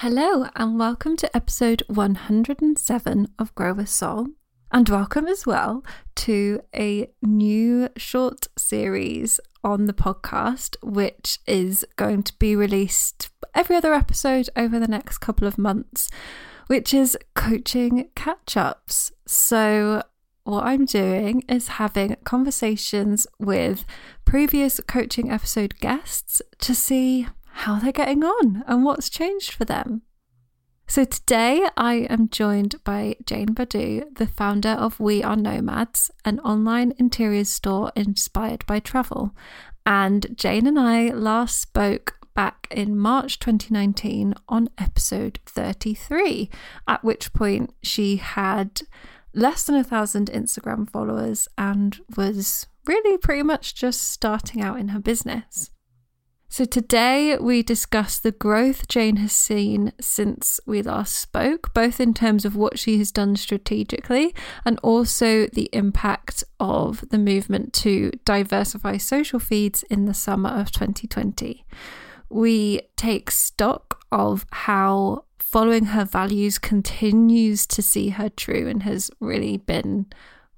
Hello, and welcome to episode 107 of Grow with Soul. And welcome as well to a new short series on the podcast, which is going to be released every other episode over the next couple of months, which is coaching catch ups. So, what I'm doing is having conversations with previous coaching episode guests to see how they're getting on and what's changed for them. So today I am joined by Jane Badu, the founder of We Are Nomads, an online interiors store inspired by travel. And Jane and I last spoke back in March 2019 on episode 33, at which point she had less than a thousand Instagram followers and was really pretty much just starting out in her business. So, today we discuss the growth Jane has seen since we last spoke, both in terms of what she has done strategically and also the impact of the movement to diversify social feeds in the summer of 2020. We take stock of how following her values continues to see her true and has really been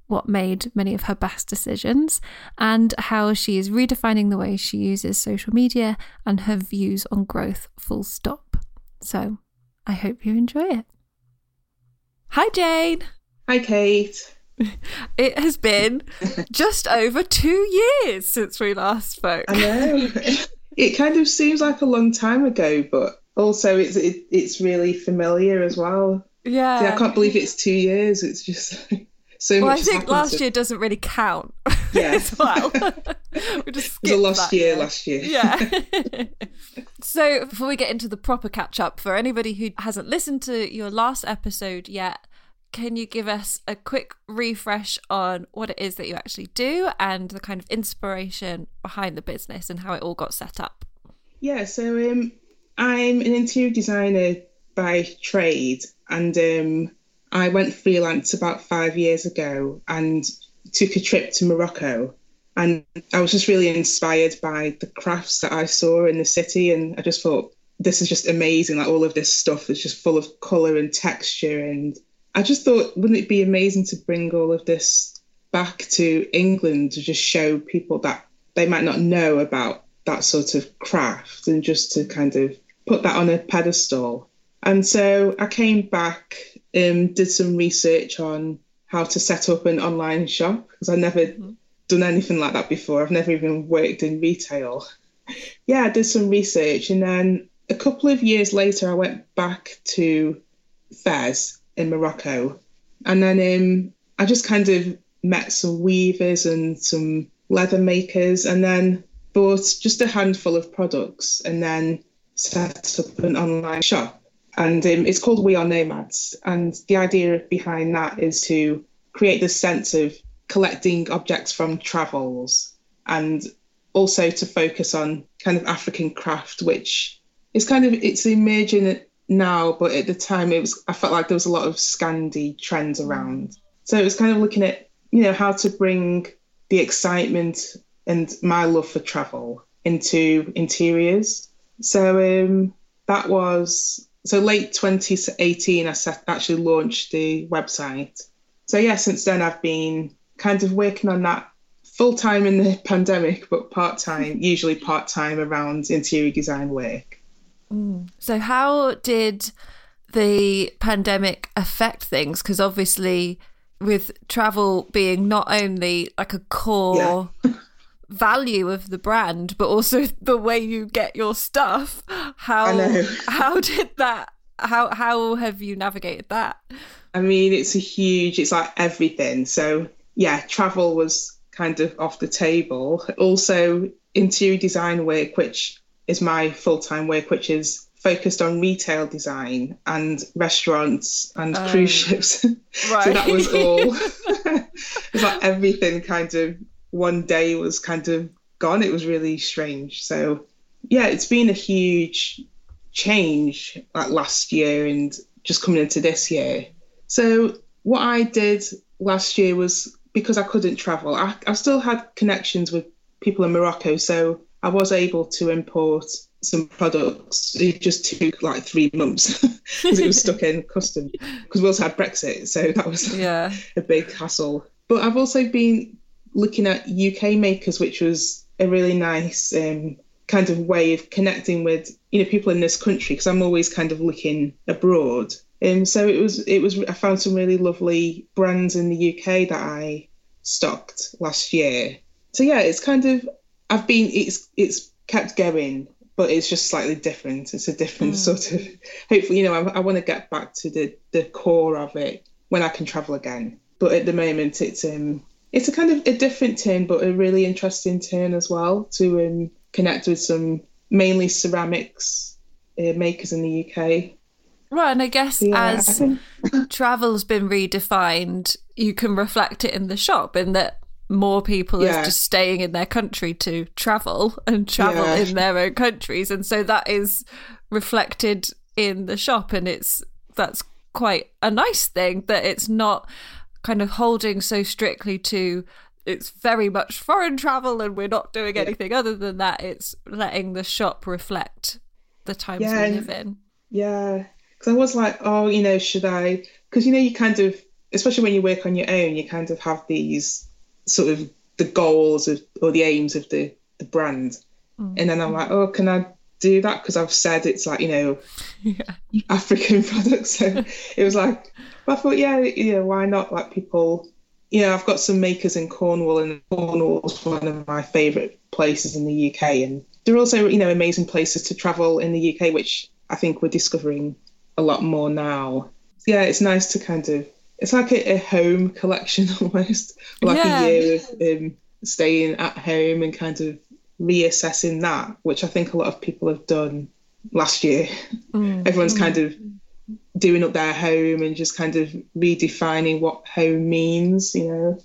what made many of her best decisions, and how she is redefining the way she uses social media and her views on growth, full stop. So I hope you enjoy it. Hi, Jane. Hi, Kate. It has been just over two years since we last spoke. I know. It kind of seems like a long time ago, but also it's it, it's really familiar as well. Yeah. yeah. I can't believe it's two years. It's just so well. I think last to... year doesn't really count. Yeah. as well. we just it was a lost year, year last year. Yeah. so before we get into the proper catch up, for anybody who hasn't listened to your last episode yet, can you give us a quick refresh on what it is that you actually do and the kind of inspiration behind the business and how it all got set up? Yeah, so um, I'm an interior designer by trade, and um, I went freelance about five years ago and took a trip to Morocco. And I was just really inspired by the crafts that I saw in the city. And I just thought, this is just amazing. Like all of this stuff is just full of color and texture. And I just thought, wouldn't it be amazing to bring all of this back to England to just show people that they might not know about that sort of craft and just to kind of put that on a pedestal. And so I came back um, did some research on how to set up an online shop because I've never mm-hmm. done anything like that before. I've never even worked in retail. yeah, I did some research and then a couple of years later I went back to Fez in Morocco and then um, I just kind of met some weavers and some leather makers and then bought just a handful of products and then set up an online shop and um, it's called We Are Nomads. And the idea behind that is to create this sense of collecting objects from travels and also to focus on kind of African craft, which is kind of it's emerging now, but at the time it was I felt like there was a lot of Scandi trends around. So it was kind of looking at you know how to bring the excitement and my love for travel into interiors. So um, that was so late 2018, I set, actually launched the website. So yeah, since then I've been kind of working on that full time in the pandemic, but part time, usually part time around interior design work. Mm. So how did the pandemic affect things? Because obviously, with travel being not only like a core yeah. value of the brand, but also the way you get your stuff. How how did that? How how have you navigated that? I mean, it's a huge. It's like everything. So yeah, travel was kind of off the table. Also, interior design work, which is my full time work, which is focused on retail design and restaurants and um, cruise ships. Right. so that was all. it's like everything kind of one day was kind of gone. It was really strange. So yeah, it's been a huge change like last year and just coming into this year. So what I did last year was because I couldn't travel, I, I still had connections with people in Morocco. So I was able to import some products. It just took like three months because it was stuck in customs. Because we also had Brexit, so that was yeah. a big hassle. But I've also been looking at UK makers, which was a really nice um, kind of way of connecting with you know people in this country because I'm always kind of looking abroad. And um, so it was it was I found some really lovely brands in the UK that I stocked last year. So yeah, it's kind of I've been it's it's kept going, but it's just slightly different. It's a different mm. sort of. Hopefully, you know, I, I want to get back to the the core of it when I can travel again. But at the moment, it's um it's a kind of a different turn, but a really interesting turn as well to um, connect with some mainly ceramics uh, makers in the UK. Right, and I guess yeah, as I think... travel's been redefined, you can reflect it in the shop in that more people yeah. are just staying in their country to travel and travel yeah. in their own countries, and so that is reflected in the shop, and it's that's quite a nice thing that it's not kind of holding so strictly to it's very much foreign travel and we're not doing anything other than that. It's letting the shop reflect the times yeah, we live in. Yeah. Because I was like, oh, you know, should I? Because, you know, you kind of, especially when you work on your own, you kind of have these sort of the goals of, or the aims of the, the brand. Mm-hmm. And then I'm like, oh, can I do that? Because I've said it's like, you know, yeah. African products. So it was like, I thought, yeah, you know, why not? Like people know, I've got some makers in Cornwall, and Cornwall's one of my favourite places in the UK. And there are also, you know, amazing places to travel in the UK, which I think we're discovering a lot more now. Yeah, it's nice to kind of, it's like a, a home collection almost, like yeah. a year of um, staying at home and kind of reassessing that, which I think a lot of people have done last year. Mm. Everyone's mm. kind of doing up their home and just kind of redefining what home means, you know.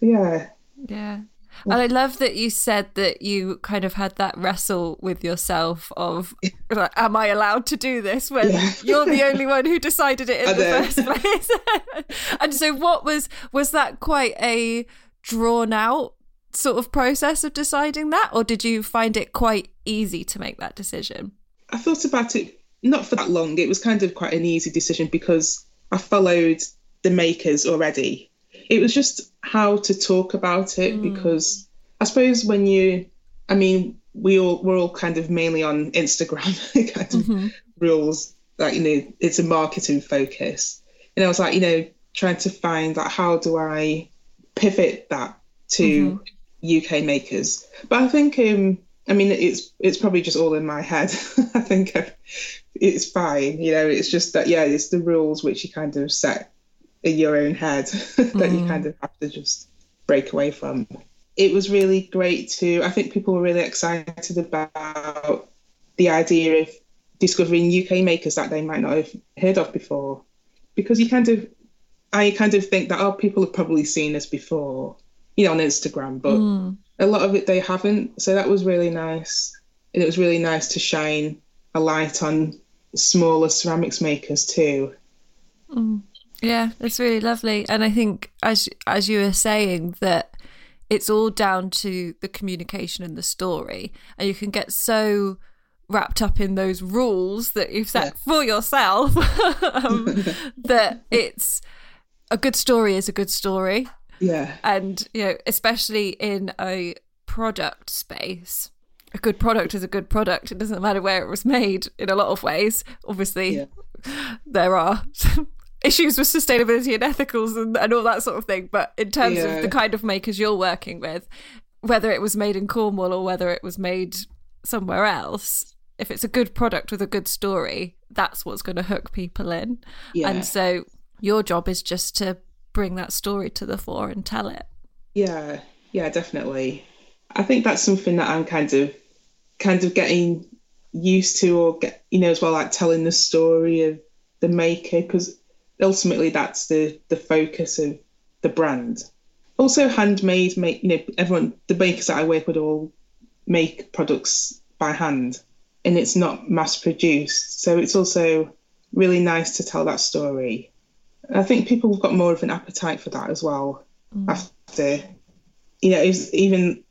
So, yeah. Yeah. And I love that you said that you kind of had that wrestle with yourself of, like, am I allowed to do this when yeah. you're the only one who decided it in the first place? and so, what was was that quite a drawn out sort of process of deciding that, or did you find it quite easy to make that decision? I thought about it not for that long. It was kind of quite an easy decision because I followed the makers already. It was just how to talk about it mm. because I suppose when you, I mean, we all we're all kind of mainly on Instagram kind of mm-hmm. rules that you know it's a marketing focus, and I was like, you know, trying to find like how do I pivot that to mm-hmm. UK makers. But I think um, I mean, it's it's probably just all in my head. I think it's fine. You know, it's just that yeah, it's the rules which you kind of set in your own head that mm. you kind of have to just break away from. It was really great to. I think people were really excited about the idea of discovering UK makers that they might not have heard of before, because you kind of, I kind of think that oh, people have probably seen us before, you know, on Instagram, but. Mm a lot of it they haven't. So that was really nice. And it was really nice to shine a light on smaller ceramics makers too. Mm. Yeah, it's really lovely. And I think as as you were saying that it's all down to the communication and the story. And you can get so wrapped up in those rules that you've set yeah. for yourself um, that it's a good story is a good story yeah. And, you know, especially in a product space, a good product is a good product. It doesn't matter where it was made in a lot of ways. Obviously, yeah. there are issues with sustainability and ethicals and, and all that sort of thing. But in terms yeah. of the kind of makers you're working with, whether it was made in Cornwall or whether it was made somewhere else, if it's a good product with a good story, that's what's going to hook people in. Yeah. And so your job is just to bring that story to the fore and tell it. Yeah, yeah, definitely. I think that's something that I'm kind of kind of getting used to or get you know as well like telling the story of the maker because ultimately that's the the focus of the brand. Also handmade make you know everyone the makers that i work with all make products by hand and it's not mass produced. So it's also really nice to tell that story. I think people have got more of an appetite for that as well mm. after you know even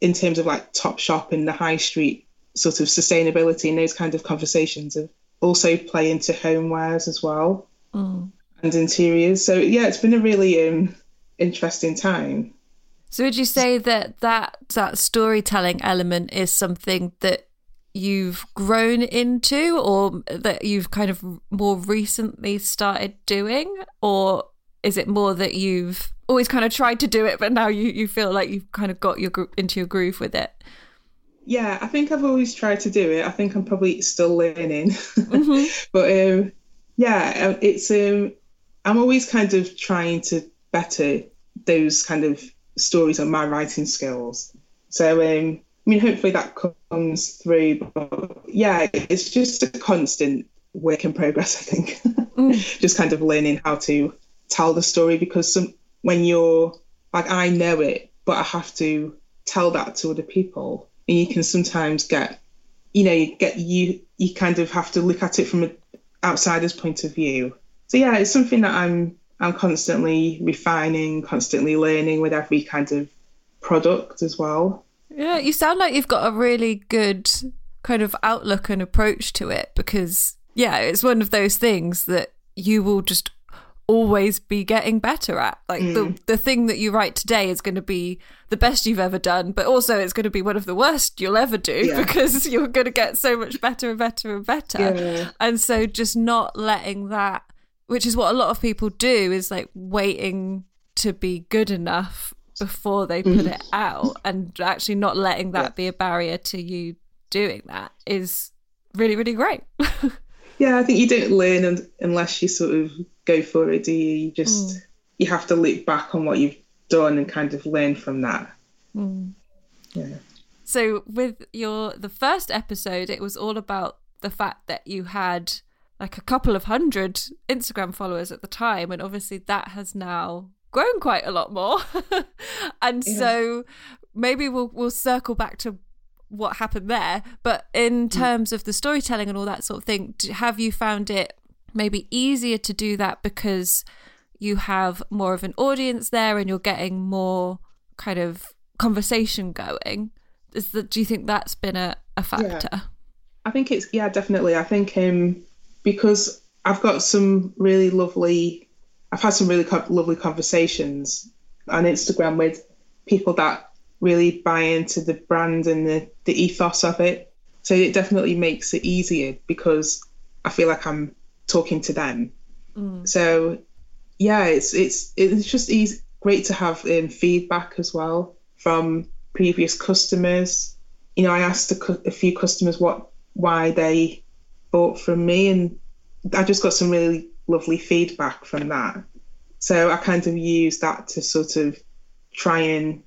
in terms of like Topshop and the high street sort of sustainability and those kind of conversations also play into homewares as well mm. and interiors so yeah it's been a really um interesting time. So would you say that that that storytelling element is something that you've grown into or that you've kind of more recently started doing or is it more that you've always kind of tried to do it but now you, you feel like you've kind of got your group into your groove with it yeah i think i've always tried to do it i think i'm probably still learning mm-hmm. but um, yeah it's um, i'm always kind of trying to better those kind of stories on my writing skills. So, um, I mean, hopefully that comes through. But yeah, it's just a constant work in progress, I think. Mm. just kind of learning how to tell the story because some, when you're like, I know it, but I have to tell that to other people. And you can sometimes get, you know, you get you, you kind of have to look at it from an outsider's point of view. So yeah, it's something that I'm I'm constantly refining, constantly learning with every kind of product as well. Yeah, you sound like you've got a really good kind of outlook and approach to it because, yeah, it's one of those things that you will just always be getting better at. Like mm. the the thing that you write today is going to be the best you've ever done, but also it's going to be one of the worst you'll ever do yeah. because you're going to get so much better and better and better. Yeah. And so just not letting that which is what a lot of people do is like waiting to be good enough before they put it out and actually not letting that yeah. be a barrier to you doing that is really really great yeah i think you don't learn unless you sort of go for it do you you just mm. you have to look back on what you've done and kind of learn from that mm. yeah so with your the first episode it was all about the fact that you had like a couple of hundred Instagram followers at the time, and obviously that has now grown quite a lot more. and yeah. so maybe we'll we'll circle back to what happened there. But in mm. terms of the storytelling and all that sort of thing, have you found it maybe easier to do that because you have more of an audience there and you're getting more kind of conversation going? Is that do you think that's been a, a factor? Yeah. I think it's yeah, definitely. I think um because I've got some really lovely, I've had some really co- lovely conversations on Instagram with people that really buy into the brand and the, the ethos of it. So it definitely makes it easier because I feel like I'm talking to them. Mm. So yeah, it's it's it's just easy, great to have um, feedback as well from previous customers. You know, I asked a, a few customers what why they bought from me, and I just got some really lovely feedback from that. So I kind of used that to sort of try and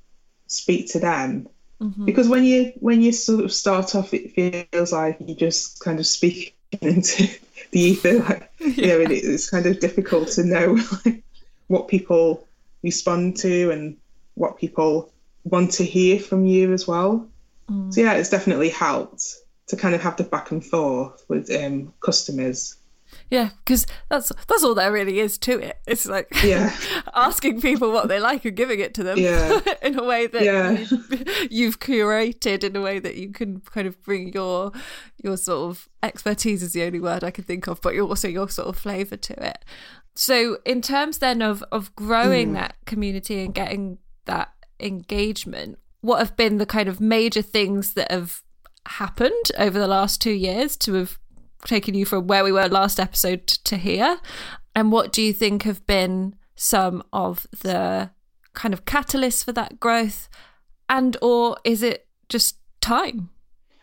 speak to them. Mm-hmm. Because when you when you sort of start off, it feels like you just kind of speak into the ether. Like, yeah. You know, it's kind of difficult to know like, what people respond to and what people want to hear from you as well. Mm. So yeah, it's definitely helped to kind of have the back and forth with um, customers. Yeah, because that's that's all there really is to it. It's like yeah. asking people what they like and giving it to them yeah. in a way that yeah. you've curated in a way that you can kind of bring your your sort of expertise is the only word I can think of, but also your sort of flavour to it. So in terms then of of growing mm. that community and getting that engagement, what have been the kind of major things that have happened over the last two years to have taken you from where we were last episode to here? And what do you think have been some of the kind of catalysts for that growth? And or is it just time?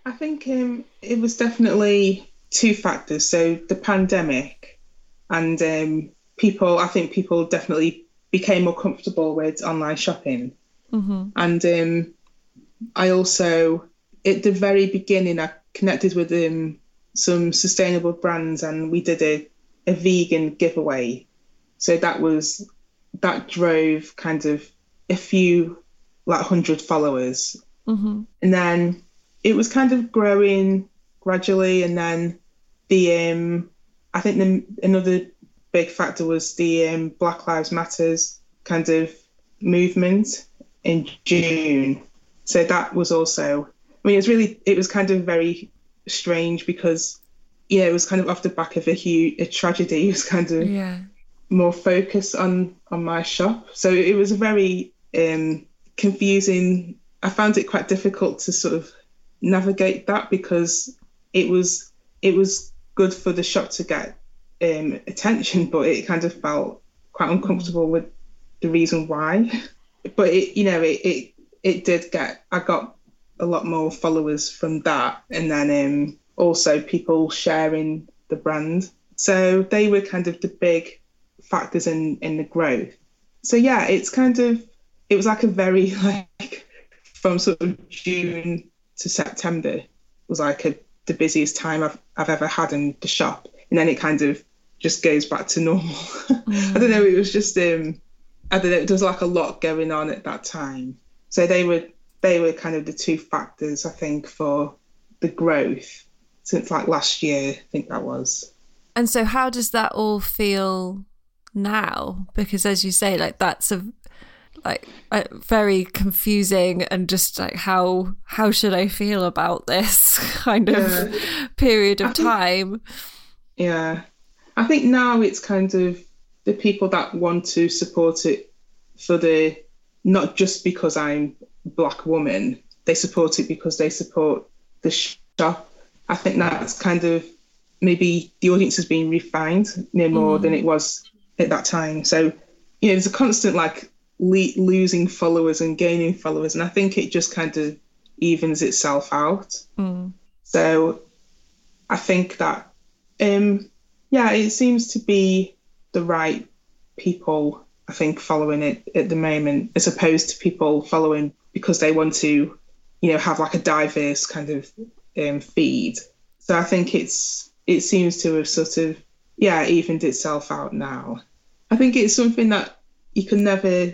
I think um, it was definitely two factors. So the pandemic and um, people, I think people definitely became more comfortable with online shopping. Mm-hmm. And um, I also at the very beginning, I connected with um, some sustainable brands and we did a, a vegan giveaway. So that was that drove kind of a few like hundred followers. Mm-hmm. And then it was kind of growing gradually and then the um I think the, another big factor was the um, Black Lives Matters kind of movement in June. So that was also, I mean, it was really, it was kind of very strange because, yeah, it was kind of off the back of a huge a tragedy. It was kind of Yeah. more focus on on my shop. So it was a very um, confusing. I found it quite difficult to sort of navigate that because it was it was good for the shop to get um, attention, but it kind of felt quite uncomfortable with the reason why. But it, you know, it it, it did get. I got a lot more followers from that, and then um, also people sharing the brand. So they were kind of the big factors in in the growth. So yeah, it's kind of it was like a very like from sort of June to September was like a, the busiest time I've I've ever had in the shop, and then it kind of just goes back to normal. I don't know. It was just um, I don't know. There was like a lot going on at that time. So they were they were kind of the two factors I think for the growth since like last year. I think that was. And so, how does that all feel now? Because, as you say, like that's a like a very confusing and just like how how should I feel about this kind of period of time? Yeah, I think now it's kind of the people that want to support it for the not just because I'm black woman, they support it because they support the shop. I think that's kind of maybe the audience has been refined no more than it was at that time. So, you know, there's a constant like le- losing followers and gaining followers, and I think it just kind of evens itself out. So, I think that, um, yeah, it seems to be the right people. I think following it at the moment, as opposed to people following because they want to, you know, have like a diverse kind of um, feed. So I think it's it seems to have sort of yeah evened itself out now. I think it's something that you can never.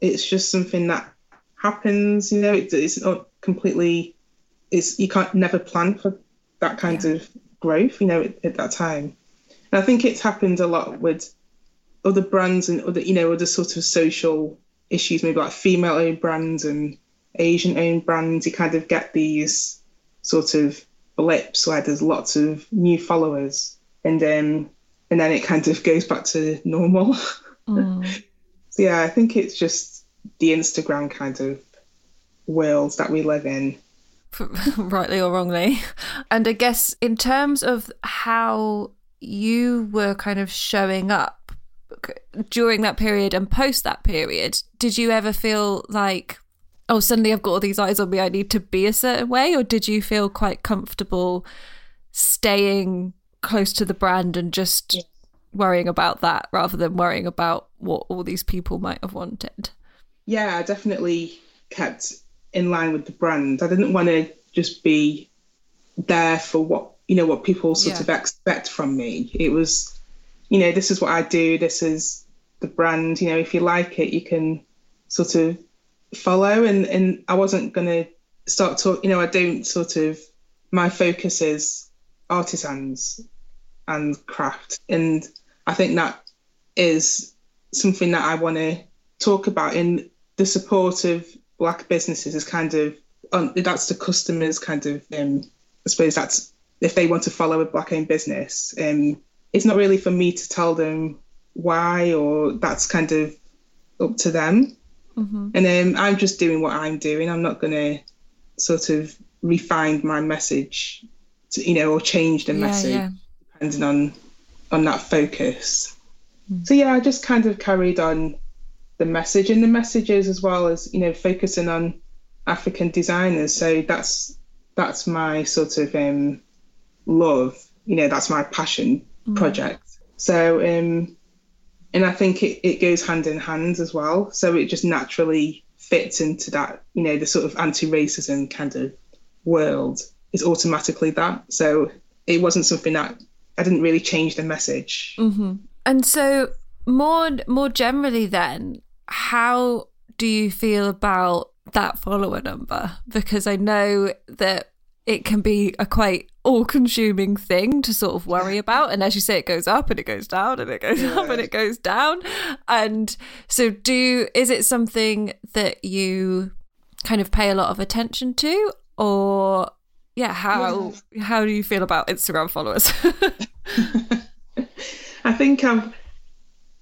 It's just something that happens. You know, it, it's not completely. It's you can't never plan for that kind of growth. You know, at, at that time, and I think it's happened a lot with other brands and other you know other sort of social issues, maybe like female-owned brands and Asian-owned brands. You kind of get these sort of blips where there's lots of new followers, and then and then it kind of goes back to normal. so yeah, I think it's just the Instagram kind of world that we live in. rightly or wrongly. And I guess in terms of how you were kind of showing up during that period and post that period, did you ever feel like, oh, suddenly I've got all these eyes on me, I need to be a certain way? Or did you feel quite comfortable staying close to the brand and just worrying about that rather than worrying about what all these people might have wanted? Yeah, I definitely kept in line with the brand. I didn't want to just be there for what you know what people sort Yeah. of expect from me. It was, you know, this is what I do. This is the brand. You know, if you like it, you can sort of follow. And and I wasn't gonna start talk. You know, I don't sort of. My focus is artisans and craft, and I think that is something that I want to talk about in the support of black businesses is kind of um, that's the customers kind of um, I suppose that's if they want to follow a black owned business um, it's not really for me to tell them why or that's kind of up to them and um, I'm just doing what I'm doing I'm not going to sort of refine my message to, you know or change the Yeah, message yeah. depending on on that focus. So yeah, I just kind of carried on the message and the messages as well as you know focusing on African designers. So that's that's my sort of um, love. You know, that's my passion project. So um, and I think it, it goes hand in hand as well. So it just naturally fits into that you know the sort of anti-racism kind of world is automatically that. So it wasn't something that I didn't really change the message. Mm-hmm. And so more more generally, then, how do you feel about that follower number? Because I know that it can be a quite all consuming thing to sort of worry about. And as you say, it goes up and it goes down and it goes yeah. up and it goes down. And so do is it something that you kind of pay a lot of attention to or yeah, how yeah. how do you feel about Instagram followers? I think I'm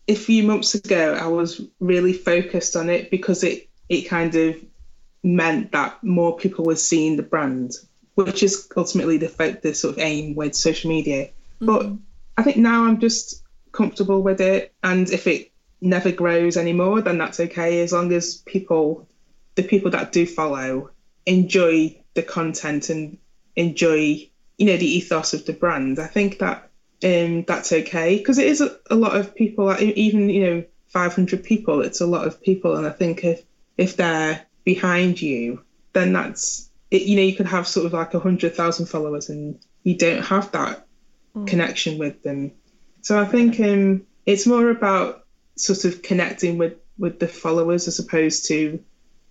a few months ago I was really focused on it because it it kind of meant that more people were seeing the brand which is ultimately the the sort of aim with social media. Mm-hmm. But I think now I'm just comfortable with it, and if it never grows anymore, then that's okay as long as people, the people that do follow, enjoy the content and enjoy you know the ethos of the brand. I think that um, that's okay because it is a, a lot of people, even you know 500 people. It's a lot of people, and I think if if they're behind you, then that's it, you know, you could have sort of like a hundred thousand followers and you don't have that mm. connection with them. So I think um, it's more about sort of connecting with with the followers as opposed to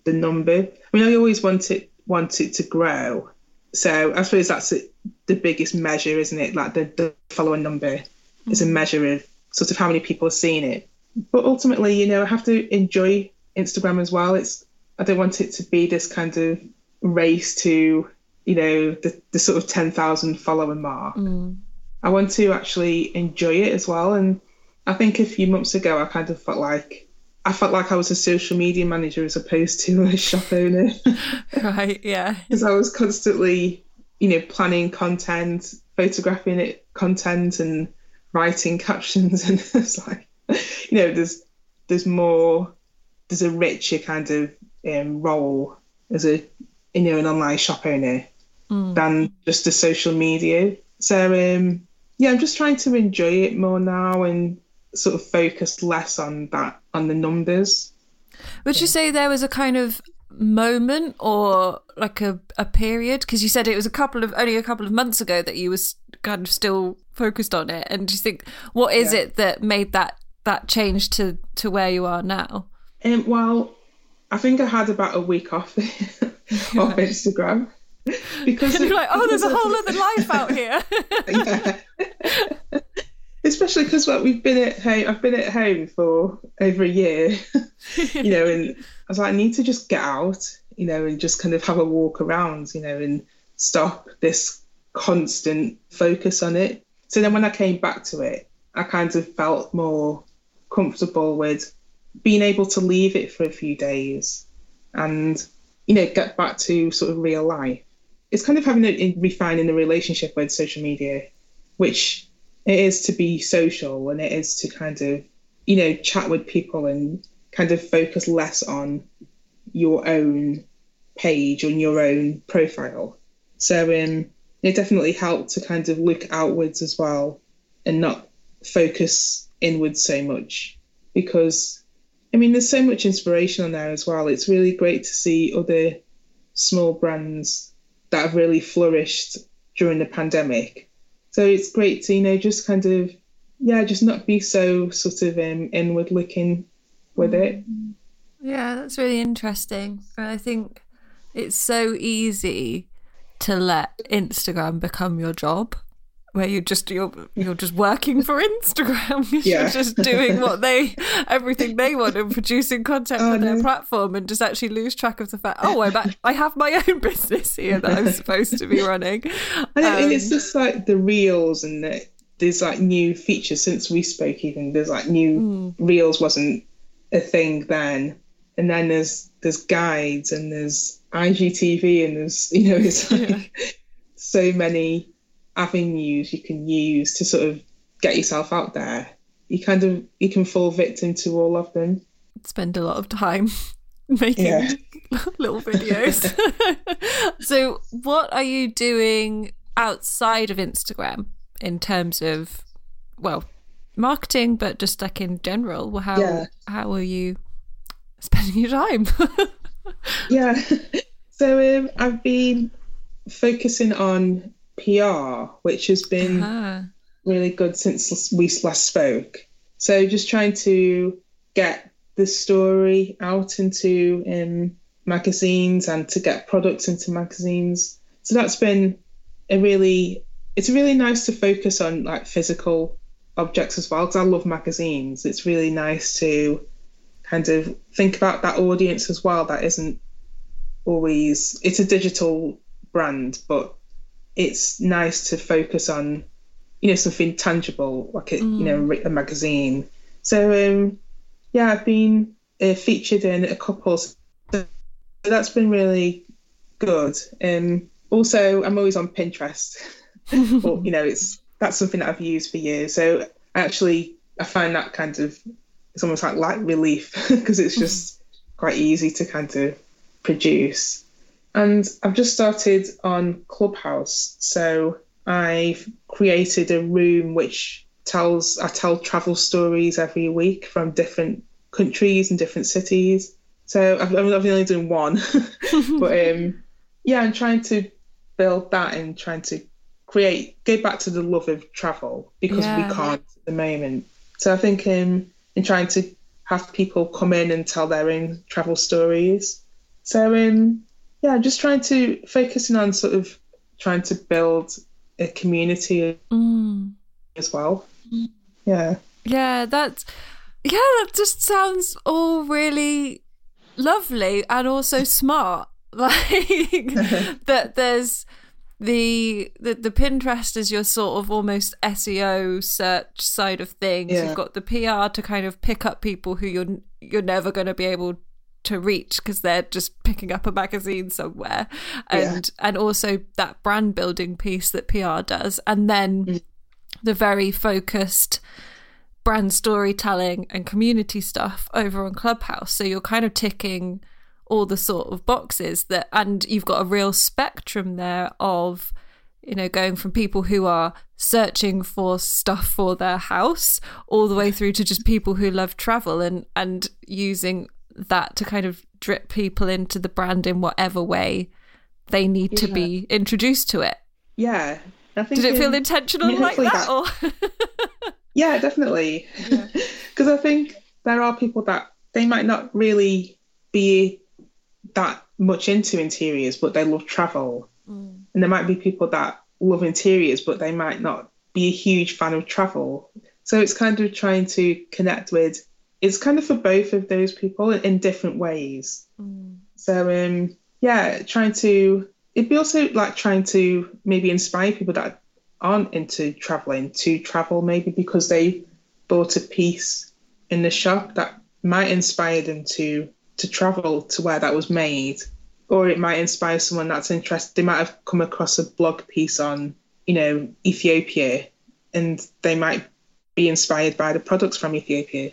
the number. I mean, I always want it want it to grow. So I suppose that's it, the biggest measure, isn't it? Like the, the follower number mm. is a mm. measure of sort of how many people are seeing it. But ultimately, you know, I have to enjoy Instagram as well. It's I don't want it to be this kind of race to you know the, the sort of 10,000 follower mark. Mm. I want to actually enjoy it as well. And I think a few months ago, I kind of felt like I felt like I was a social media manager as opposed to a shop owner. right. Yeah. Because I was constantly, you know, planning content, photographing it, content, and writing captions, and it's like, you know, there's there's more, there's a richer kind of um, role as a you know an online shop owner mm. than just the social media. So um, yeah, I'm just trying to enjoy it more now and sort of focus less on that on the numbers. Would you say there was a kind of moment or like a, a period because you said it was a couple of only a couple of months ago that you was kind of still focused on it and do you think what is yeah. it that made that that change to to where you are now um, well i think i had about a week off off Instagram. Because you're like, oh, there's a whole other life out here. Especially because like we've been at home, I've been at home for over a year, you know, and I was like, I need to just get out, you know, and just kind of have a walk around, you know, and stop this constant focus on it. So then when I came back to it, I kind of felt more comfortable with being able to leave it for a few days and you know, get back to sort of real life. It's kind of having a refining the relationship with social media, which it is to be social and it is to kind of, you know, chat with people and kind of focus less on your own page on your own profile. So um, it definitely helped to kind of look outwards as well and not focus inwards so much because I mean, there's so much inspiration on there as well. It's really great to see other small brands that have really flourished during the pandemic. So it's great to, you know, just kind of, yeah, just not be so sort of um, inward looking with it. Yeah, that's really interesting. I think it's so easy to let Instagram become your job where you just you're you're just working for Instagram. you're just doing what they everything they want and producing content oh, for their no. platform and just actually lose track of the fact oh I I have my own business here that I'm supposed to be running. Um, and it's just like the reels and the, there's like new features since we spoke even there's like new mm. reels wasn't a thing then and then there's there's guides and there's IGTV and there's you know it's like yeah. so many avenues you can use to sort of get yourself out there, you kind of you can fall victim to all of them. Spend a lot of time making yeah. little videos. so, what are you doing outside of Instagram in terms of, well, marketing, but just like in general? How yeah. how are you spending your time? yeah. So um, I've been focusing on PR, which has been Uh-huh. really good since we last spoke. So just trying to get the story out into um, magazines and to get products into magazines. So that's been a really it's really nice to focus on like physical objects as well because I love magazines. It's really nice to kind of think about that audience as well. That isn't always it's a digital brand, but it's nice to focus on you know something tangible like a you know a magazine. So um, yeah, I've been uh, featured in a couple. So that's been really good. Um, also, I'm always on Pinterest. but, you know, it's that's something that I've used for years. So actually, I find that kind of it's almost like light relief because it's just quite easy to kind of produce. And I've just started on Clubhouse, so I've created a room which tells I tell travel stories every week from different countries and different cities. So I've, I've only done one, but um, yeah, I'm trying to build that and trying to create go back to the love of travel because Yeah. we can't at the moment. So I think um, in trying to have people come in and tell their own travel stories. So um, yeah, just trying to focusing on sort of trying to build a community Mm. as well. Yeah. Yeah, that's yeah, that just sounds all really lovely and also smart. Like that there's the, the the Pinterest is your sort of almost SEO search side of things. Yeah. You've got the PR to kind of pick up people who you're you're never going to be able to reach because they're just picking up a magazine somewhere. And and also that brand building piece that PR does. And then mm. the very focused brand storytelling and community stuff over on Clubhouse. So you're kind of ticking all the sort of boxes that, and you've got a real spectrum there of, you know, going from people who are searching for stuff for their house all the way through to just people who love travel and, and using that to kind of drip people into the brand in whatever way they need to be introduced to it. Yeah. I Did it feel intentional like that? Or? Yeah, definitely. Because I think there are people that they might not really be that much into interiors, but they love travel. Mm. And there might be people that love interiors, but they might not be a huge fan of travel. So it's kind of trying to connect with, it's kind of for both of those people in different ways. So um yeah, trying to it'd be also like trying to maybe inspire people that aren't into traveling to travel maybe because they bought a piece in the shop that might inspire them to to travel to where that was made. Or it might inspire someone that's interested they might have come across a blog piece on you know Ethiopia and they might be inspired by the products from Ethiopia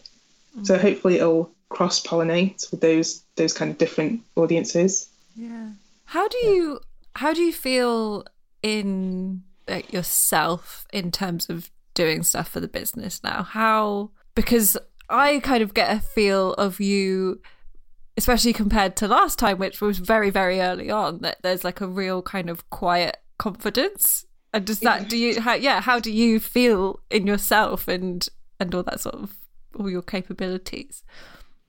so hopefully it'll cross pollinate with those those kind of different audiences Yeah. How do you how do you feel in like, yourself in terms of doing stuff for the business now? How because I kind of get a feel of you especially compared to last time which was very very early on that there's like a real kind of quiet confidence. And does that do you how yeah, how do you feel in yourself and and all that sort of all your capabilities?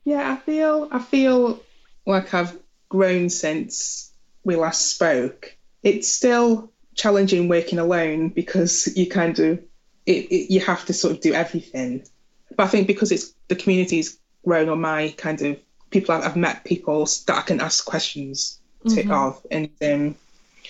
Yeah, I feel I feel like I've grown since we last spoke. It's still challenging working alone because you kind of it, it, you have to sort of do everything. But I think because it's the community's grown on my kind of people I've, I've met people that I can ask questions to of, and um,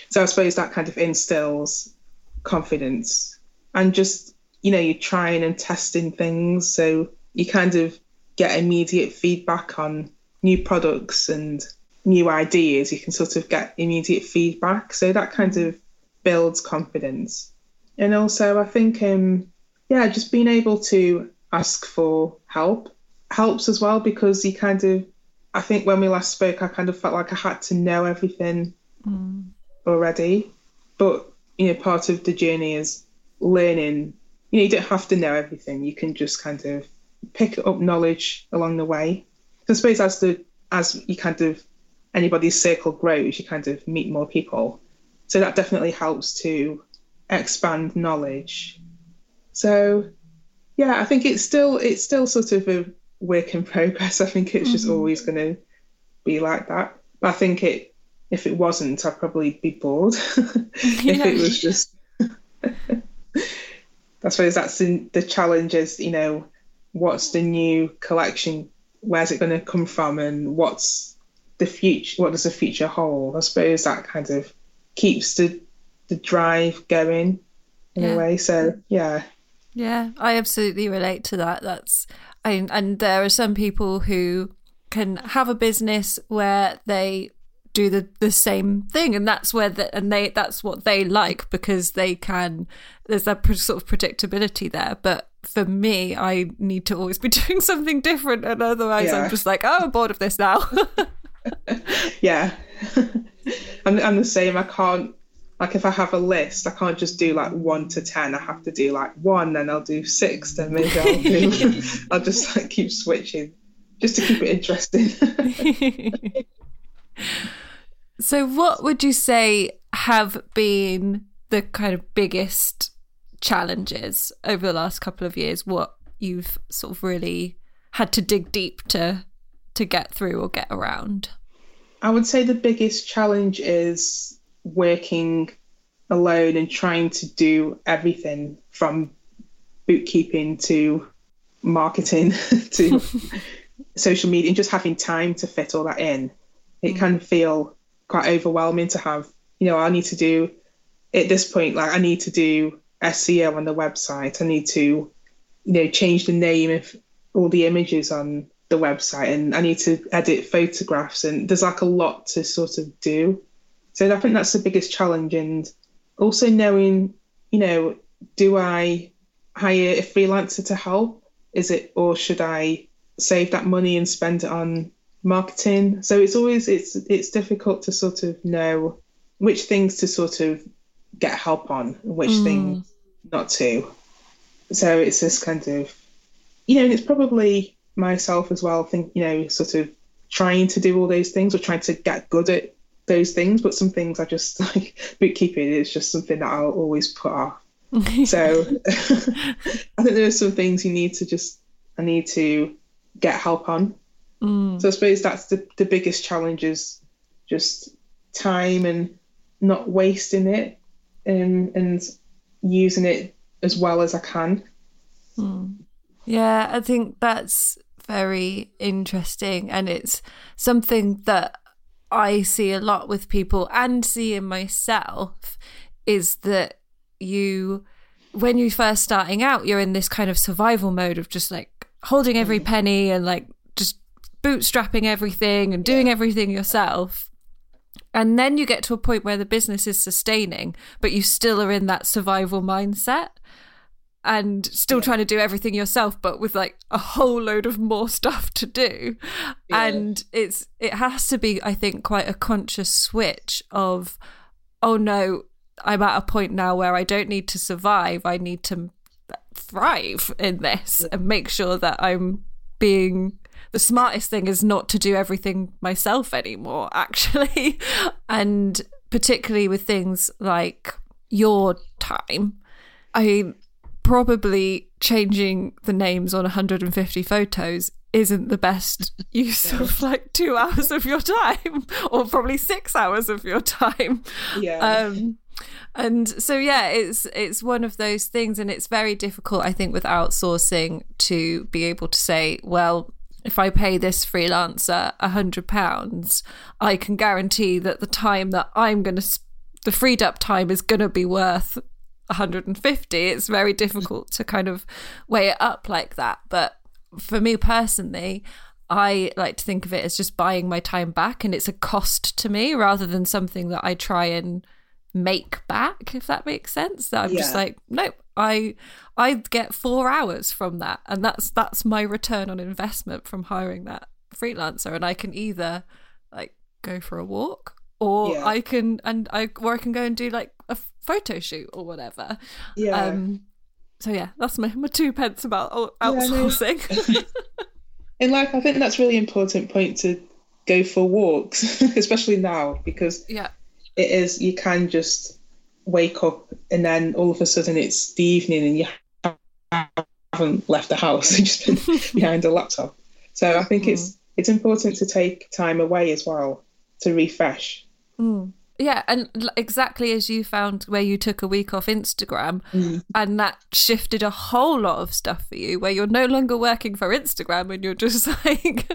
so I suppose that kind of instills confidence and just you know you're trying and testing things so you kind of get immediate feedback on new products and new ideas. You can sort of get immediate feedback. So that kind of builds confidence. And also i think um yeah just being able to ask for help helps as well because you kind of i think when we last spoke i kind of felt like i had to know everything already. But you know part of the journey is learning. You know you don't have to know everything. You can just kind of pick up knowledge along the way so i suppose as the as you kind of anybody's circle grows you kind of meet more people so that definitely helps to expand knowledge. So yeah, I think it's still it's still sort of a work in progress. I think it's just mm-hmm. always going to be like that. But I think it if it wasn't, I'd probably be bored. if yeah. it was just, I suppose that's the challenge. Is you know, what's the new collection? Where's it going to come from? And what's the future? What does the future hold? I suppose that kind of keeps the the drive going in yeah. a way. So yeah. Yeah, I absolutely relate to that. That's I, and there are some people who can have a business where they do the the same thing and that's where the, and they that's what they like because they can there's that sort of predictability there but for me i need to always be doing something different and otherwise yeah. i'm just like oh i'm bored of this now. Yeah. I'm, I'm the same. I can't like if i have a list i can't just do like one to ten. I have to do like one then i'll do six then maybe i'll do i'll just like keep switching just to keep it interesting. So, what would you say have been the kind of biggest challenges over the last couple of years? What you've sort of really had to dig deep to to get through or get around? I would say the biggest challenge is working alone and trying to do everything from bookkeeping to marketing to social media and just having time to fit all that in. It mm. can feel quite overwhelming to have. You know, I need to do at this point, like I need to do SEO on the website. I need to, you know, change the name of all the images on the website, and I need to edit photographs, and there's like a lot to sort of do. So I think that's the biggest challenge, and also knowing, you know, do I hire a freelancer to help? Is it, or should I save that money and spend it on marketing. So it's always it's it's difficult to sort of know which things to sort of get help on, which mm. things not to. So it's this kind of you know, and it's probably myself as well, think, you know, sort of trying to do all those things or trying to get good at those things, but some things I just like bookkeeping is just something that I'll always put off. so I think there are some things you need to just I need to get help on Mm. So I suppose that's the, the biggest challenge is just time and not wasting it and, and using it as well as I can. Mm. Yeah, I think that's very interesting. And it's something that I see a lot with people and see in myself is that you, when you're first starting out, you're in this kind of survival mode of just like holding every mm. penny and like just bootstrapping everything and doing everything yourself. And then you get to a point where the business is sustaining, but you still are in that survival mindset and still yeah. trying to do everything yourself but with like a whole load of more stuff to do yeah. and it's it has to be i think quite a conscious switch of oh no i'm at a point now where i don't need to survive i need to thrive in this yeah. and make sure that i'm being the smartest thing is not to do everything myself anymore, actually. and particularly with things like your time, I probably changing the names on 150 photos isn't the best use of like two hours of your time or probably six hours of your time. Yeah. Um and so yeah it's it's one of those things and it's very difficult i think with outsourcing to be able to say well if I pay this freelancer a hundred pounds, I can guarantee that the time that I'm going to, the freed up time is going to be worth 150. It's very difficult to kind of weigh it up like that. But for me personally, I like to think of it as just buying my time back and it's a cost to me rather than something that I try and make back if that makes sense that i'm yeah. just like nope i i get four hours from that and that's that's my return on investment from hiring that freelancer. And i can either like go for a walk or yeah. i can and i or i can go and do like a photo shoot or whatever. Yeah. Um so yeah that's my, my two pence about outsourcing yeah, in life i think that's really important point to go for walks especially now because yeah. it is. You can just wake up and then all of a sudden it's the evening and you haven't left the house and just been behind a laptop. So I think mm. it's it's important to take time away as well to refresh. Mm. Yeah, and exactly as you found where you took a week off Instagram mm. and that shifted a whole lot of stuff for you where you're no longer working for Instagram and you're just like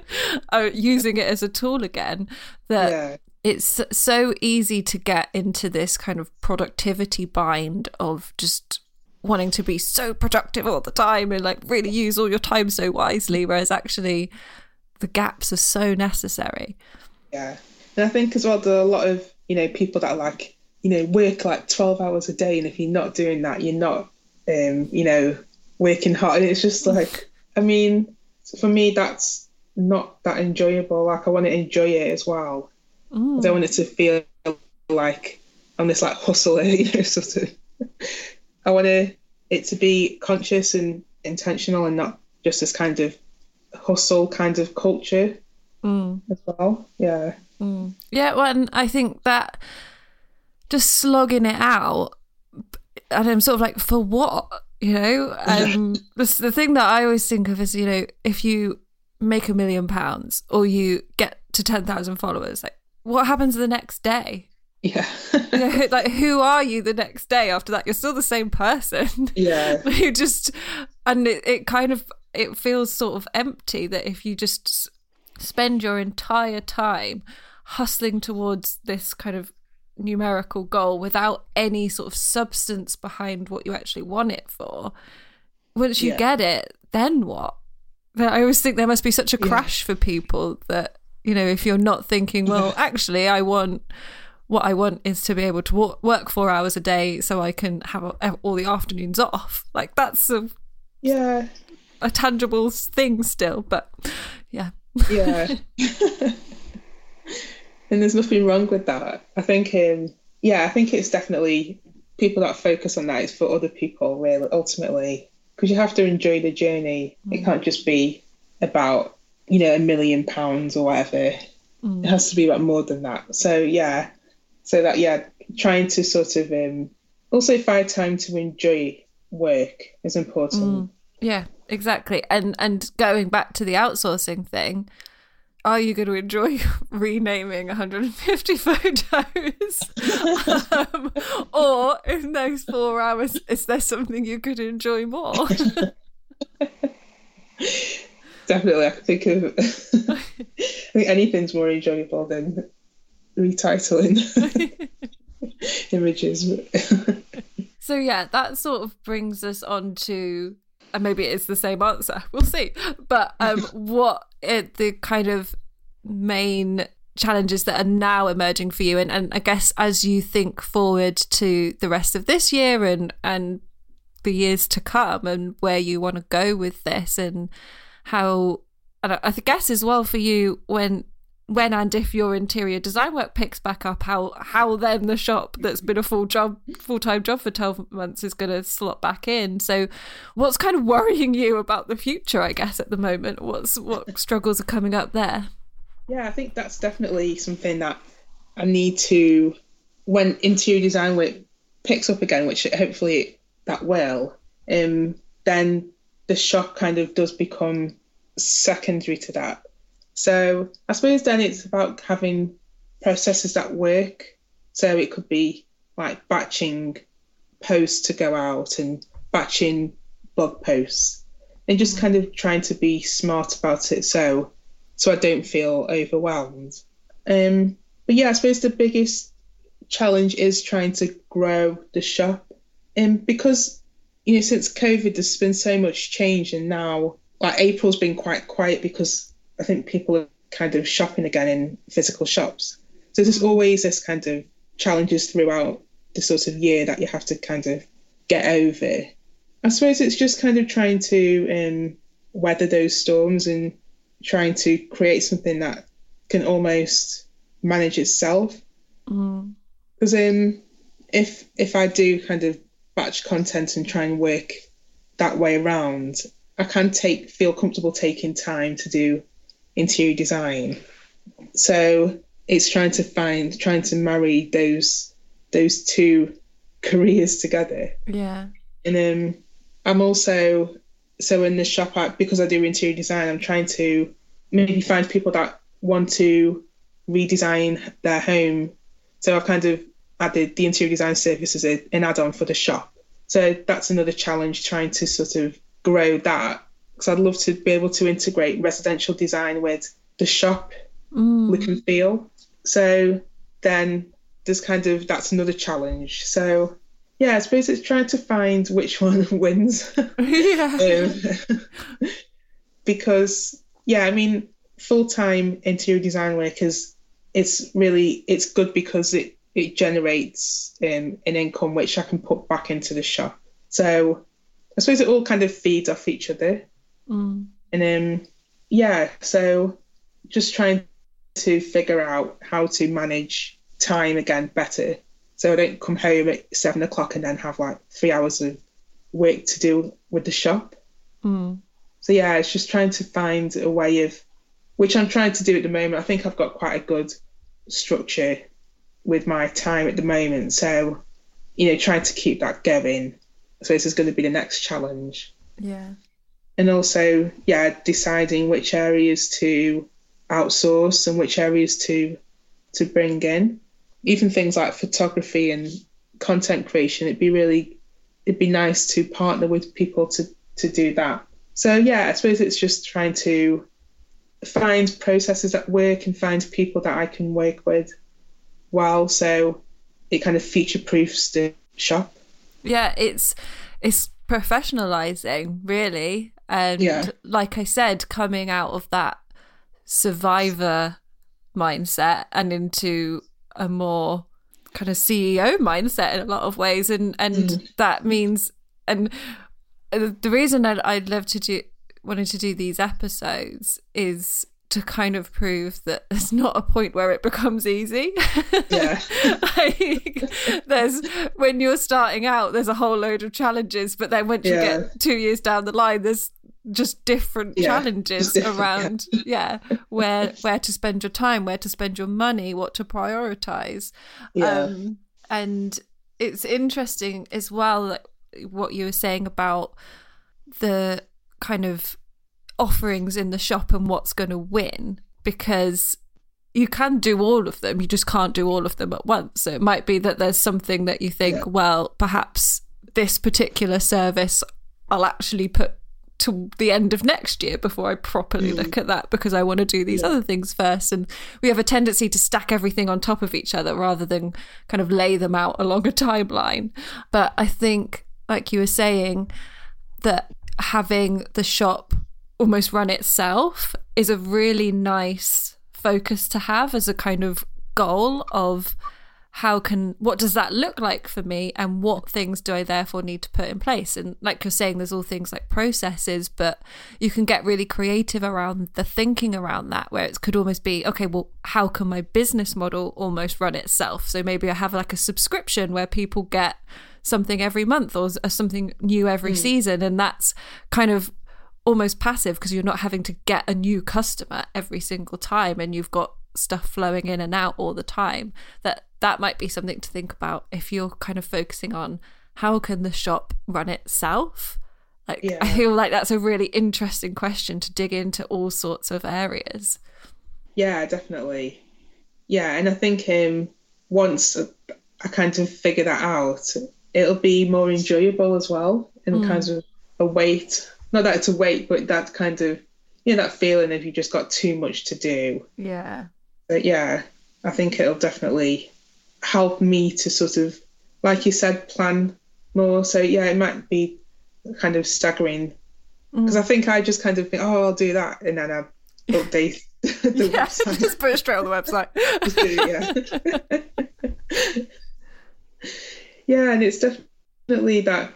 uh, using it as a tool again that yeah. It's so easy to get into this kind of productivity bind of just wanting to be so productive all the time and like really use all your time so wisely whereas actually the gaps are so necessary. Yeah. And I think as well there are a lot of you know, people that like, you know, work like 12 hours a day. And if you're not doing that, you're not, um, you know, working hard. And it's just like, I mean, for me, that's not that enjoyable. Like, I want to enjoy it as well. Mm. I don't want it to feel like I'm this like hustler, you know, sort of. I want to, it to be conscious and intentional and not just this kind of hustle kind of culture mm. as well. Yeah. Mm. Yeah, well, and I think that just slogging it out, and I'm sort of like, for what? You know, um, the, the thing that I always think of is, you know, if you make a million pounds or you get to 10,000 followers, like, what happens the next day? Yeah. you know, like, who are you the next day after that? You're still the same person. Yeah. you just, and it, it kind of, it feels sort of empty that if you just spend your entire time hustling towards this kind of numerical goal without any sort of substance behind what you actually want it for once you yeah. get it then what i always think there must be such a crash yeah. for people that you know if you're not thinking well actually i want what i want is to be able to work four hours a day so i can have all the afternoons off like that's a yeah a tangible thing still but yeah yeah and there's nothing wrong with that. I think, um, yeah, I think it's definitely people that focus on that is for other people, really, ultimately, because you have to enjoy the journey. Mm. It can't just be about, you know, a million pounds or whatever. Mm. It has to be about more than that. So, yeah, so that, yeah, trying to sort of um, also find time to enjoy work is important. Mm. Yeah, exactly. And and going back to the outsourcing thing, are you going to enjoy renaming 150 photos? um, or in those four hours, is there something you could enjoy more? Definitely, I could think of. I think anything's more enjoyable than retitling images. so yeah, that sort of brings us on to and maybe it's the same answer. We'll see. But um, what it, the kind of main challenges that are now emerging for you, and, and I guess as you think forward to the rest of this year and and the years to come, and where you want to go with this, and how, and I guess as well for you when when and if your interior design work picks back up, how how then the shop that's been a full job, full time job for twelve months is going to slot back in. So, what's kind of worrying you about the future? I guess at the moment, what's what struggles are coming up there? Yeah, I think that's definitely something that I need to when interior design work picks up again, which hopefully that will. Um, then the shop kind of does become secondary to that so I suppose then it's about having processes that work. So it could be like batching posts to go out and batching blog posts and just kind of trying to be smart about it so so I don't feel overwhelmed. Um, but yeah, I suppose the biggest challenge is trying to grow the shop. And um, because you know, since COVID there's been so much change and now like April's been quite quiet because I think people are kind of shopping again in physical shops. So there's always this kind of challenges throughout the sort of year that you have to kind of get over. I suppose it's just kind of trying to um, weather those storms and trying to create something that can almost manage itself. Because mm. um, if if I do kind of batch content and try and work that way around, I can take feel comfortable taking time to do interior design. So it's trying to find trying to marry those those two careers together. Yeah. And um, I'm also so in the shop I, because I do interior design, I'm trying to maybe find people that want to redesign their home. So I've kind of added the interior design service as a, an add-on for the shop. So that's another challenge trying to sort of grow that because I'd love to be able to integrate residential design with the shop Mm. look and feel. So then there's kind of that's another challenge. So yeah, I suppose it's trying to find which one wins. yeah. um, because yeah, I mean, full time interior design work is it's really it's good because it it generates um, an income which I can put back into the shop. So I suppose it all kind of feeds off each other. Mm. And um, yeah, so just trying to figure out how to manage time again better. So I don't come home at seven o'clock and then have like three hours of work to do with the shop. Mm. So yeah, it's just trying to find a way of, which I'm trying to do at the moment. I think I've got quite a good structure with my time at the moment. So, you know, trying to keep that going. So this is going to be the next challenge. Yeah. And also, yeah, deciding which areas to outsource and which areas to to bring in. Even things like photography and content creation, it'd be really it'd be nice to partner with people to to do that. So yeah, I suppose it's just trying to find processes that work and find people that I can work with well so it kind of future proofs the shop. Yeah, it's it's professionalizing, really. And Yeah. like I said, coming out of that survivor mindset and into a more kind of CEO mindset in a lot of ways, and and mm. that means and the reason I'd, I'd love to do wanted to do these episodes is to kind of prove that there's not a point where it becomes easy. Yeah. like, there's when you're starting out, there's a whole load of challenges, but then once you get two years down the line, there's just different Yeah, challenges different, around yeah where where to spend your time where to spend your money what to prioritize Yeah. um and it's interesting as well what you were saying about the kind of offerings in the shop and what's going to win because you can do all of them you just can't do all of them at once so it might be that there's something that you think Yeah. well perhaps this particular service i'll actually put to the end of next year before I properly mm. look at that because I want to do these other things first. And we have a tendency to stack everything on top of each other rather than kind of lay them out along a timeline. But I think, like you were saying, that having the shop almost run itself is a really nice focus to have as a kind of goal of how can what does that look like for me and what things do i therefore need to put in place? And like you're saying there's all things like processes but you can get really creative around the thinking around that where it could almost be okay well how can my business model almost run itself? So maybe i have like a subscription where people get something every month or something new every mm. season. And that's kind of almost passive because you're not having to get a new customer every single time and you've got stuff flowing in and out all the time that that might be something to think about if you're kind of focusing on how can the shop run itself like Yeah. i feel like that's a really interesting question to dig into all sorts of areas Yeah, definitely. Yeah, and I think um, once I kind of figure that out, it'll be more enjoyable as well, and kind of a weight. Not that it's a weight, but that kind of you know that feeling of you just got too much to do. yeah But yeah, I think it'll definitely help me to sort of, like you said, plan more. So yeah, it might be kind of staggering mm. because I think I just kind of think, oh, I'll do that, and then I update the yeah website. just put it straight on the website it, yeah. yeah, and it's definitely that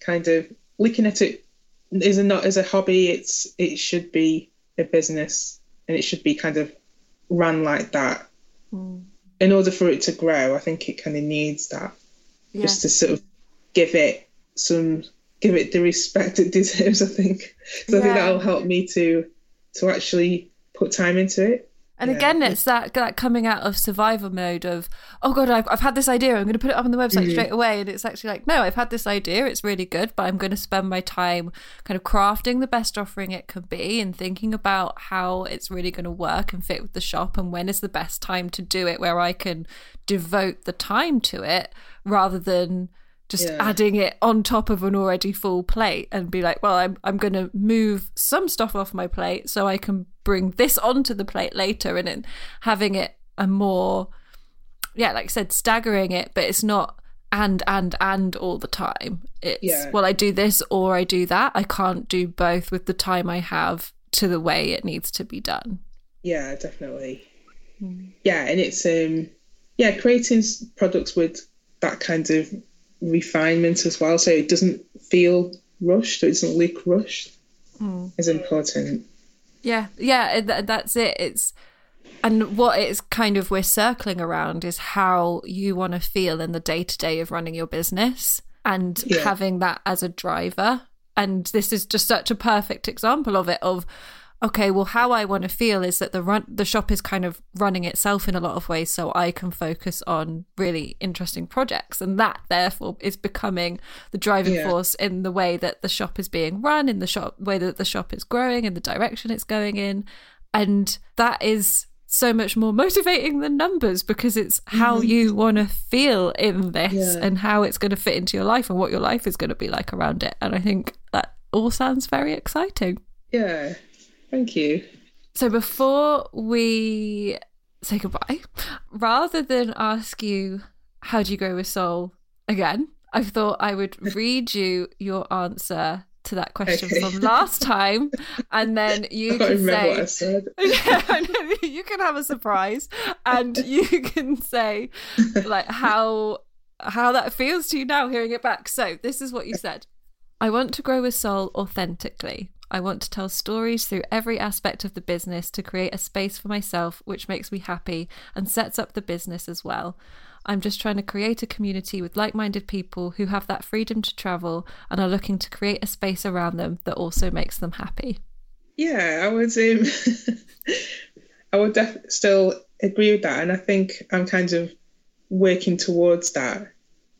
kind of looking at it is a not as a hobby. It's it should be a business, and it should be kind of run like that. Mm. In order for it to grow, I think it kind of needs that yeah just to sort of give it some give it the respect it deserves. I think so. I think that'll help me to to actually put time into it. And yeah. again, it's that that coming out of survival mode of, oh god, I've, I've had this idea. I'm going to put it up on the website mm-hmm. straight away. And it's actually like, no, I've had this idea. It's really good, but I'm going to spend my time kind of crafting the best offering it can be and thinking about how it's really going to work and fit with the shop and when is the best time to do it, where I can devote the time to it rather than just yeah. adding it on top of an already full plate and be like, well, I'm I'm going to move some stuff off my plate so I can bring this onto the plate later, and then having it a more, yeah, like I said, staggering it, but it's not and and and all the time. It's yeah. well, I do this or I do that. I can't do both with the time I have to the way it needs to be done. Yeah, definitely. Mm. Yeah, and it's um yeah, creating products with that kind of refinement as well, so it doesn't feel rushed, or it doesn't look rushed, mm. is important. Yeah, yeah, that's it. It's and what it's kind of we're circling around is how you want to feel in the day to day of running your business and yeah. having that as a driver. And this is just such a perfect example of it. Of okay, well, how I want to feel is that the run the shop is kind of running itself in a lot of ways, so I can focus on really interesting projects, and that therefore is becoming the driving yeah. force in the way that the shop is being run, in the shop way that the shop is growing, in the direction it's going in, and that is so much more motivating than numbers because it's how mm-hmm. you want to feel in this yeah. and how it's going to fit into your life and what your life is going to be like around it. And I think that all sounds very exciting. Yeah, Thank you. So before we say goodbye, rather than ask you how do you grow with soul again, I thought I would read you your answer to that question okay. from last time, and then you can say, you can have a surprise, and you can say like how how that feels to you now hearing it back. So this is what you said. I want to grow a soul authentically. I want to tell stories through every aspect of the business to create a space for myself which makes me happy and sets up the business as well. I'm just trying to create a community with like minded people who have that freedom to travel and are looking to create a space around them that also makes them happy. Yeah, I would um, I would def- still agree with that. And I think I'm kind of working towards that.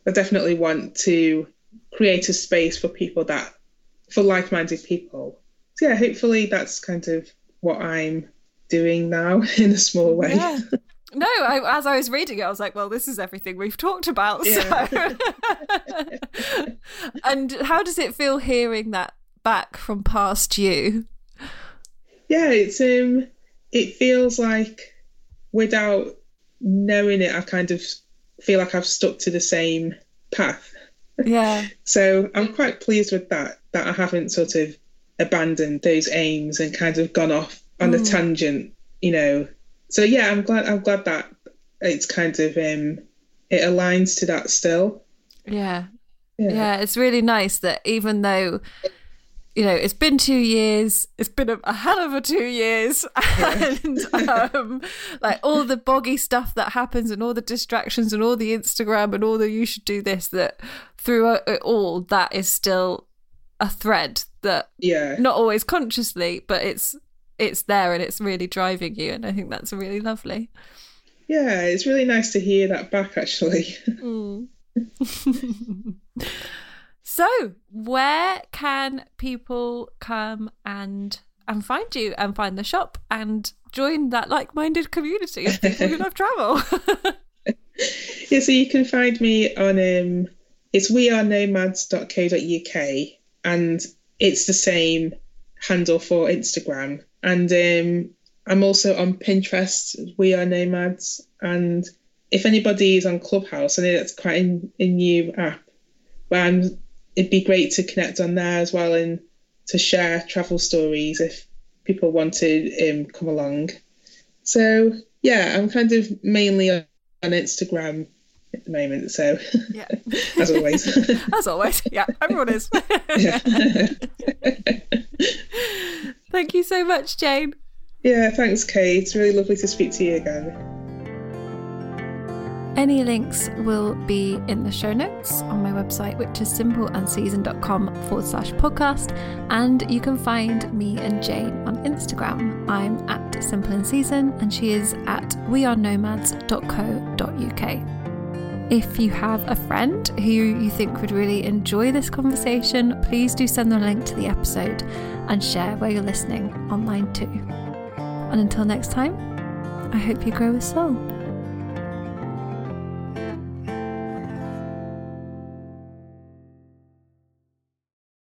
I definitely want to create a space for people that for like-minded people. So yeah, hopefully that's kind of what I'm doing now in a small way. Yeah. No, I, as I was reading it, I was like, "Well, this is everything we've talked about." Yeah. So. and how does it feel hearing that back from past you? Yeah, it's um, it feels like without knowing it, I kind of feel like I've stuck to the same path. Yeah. so I'm quite pleased with that that I haven't sort of abandoned those aims and kind of gone off on mm. a tangent, you know. So yeah, I'm glad I'm glad that it's kind of um it aligns to that still. Yeah. Yeah, yeah it's really nice that even though you know, it's been two years. It's been a, a hell of a two years, and um, like all the boggy stuff that happens, and all the distractions, and all the Instagram, and all the you should do this. That through it all, that is still a thread that yeah. not always consciously but it's it's there and it's really driving you and i think that's really lovely. Yeah it's really nice to hear that back actually. Mm. so where can people come and and find you and find the shop and join that like-minded community of people who love travel? Yeah so you can find me on um it's wearenomads.co.uk and it's the same handle for Instagram. And um, I'm also on Pinterest. We are Nomads. And if anybody is on Clubhouse, I know that's quite a, a new app, but I'm, it'd be great to connect on there as well and to share travel stories if people want to um, come along. So yeah, I'm kind of mainly on Instagram at the moment. So, yeah. as always. as always. Yeah, everyone is. Thank you so much, Jane. Yeah, thanks, Kate. It's really lovely to speak to you again. Any links will be in the show notes on my website, which is simpleandseason.com forward slash podcast. And you can find me and Jane on Instagram. I'm at Simple and Season, and she is at wearenomads.co.uk. If you have a friend who you think would really enjoy this conversation, please do send them a link to the episode and share where you're listening online too. And until next time, I hope you grow with soul.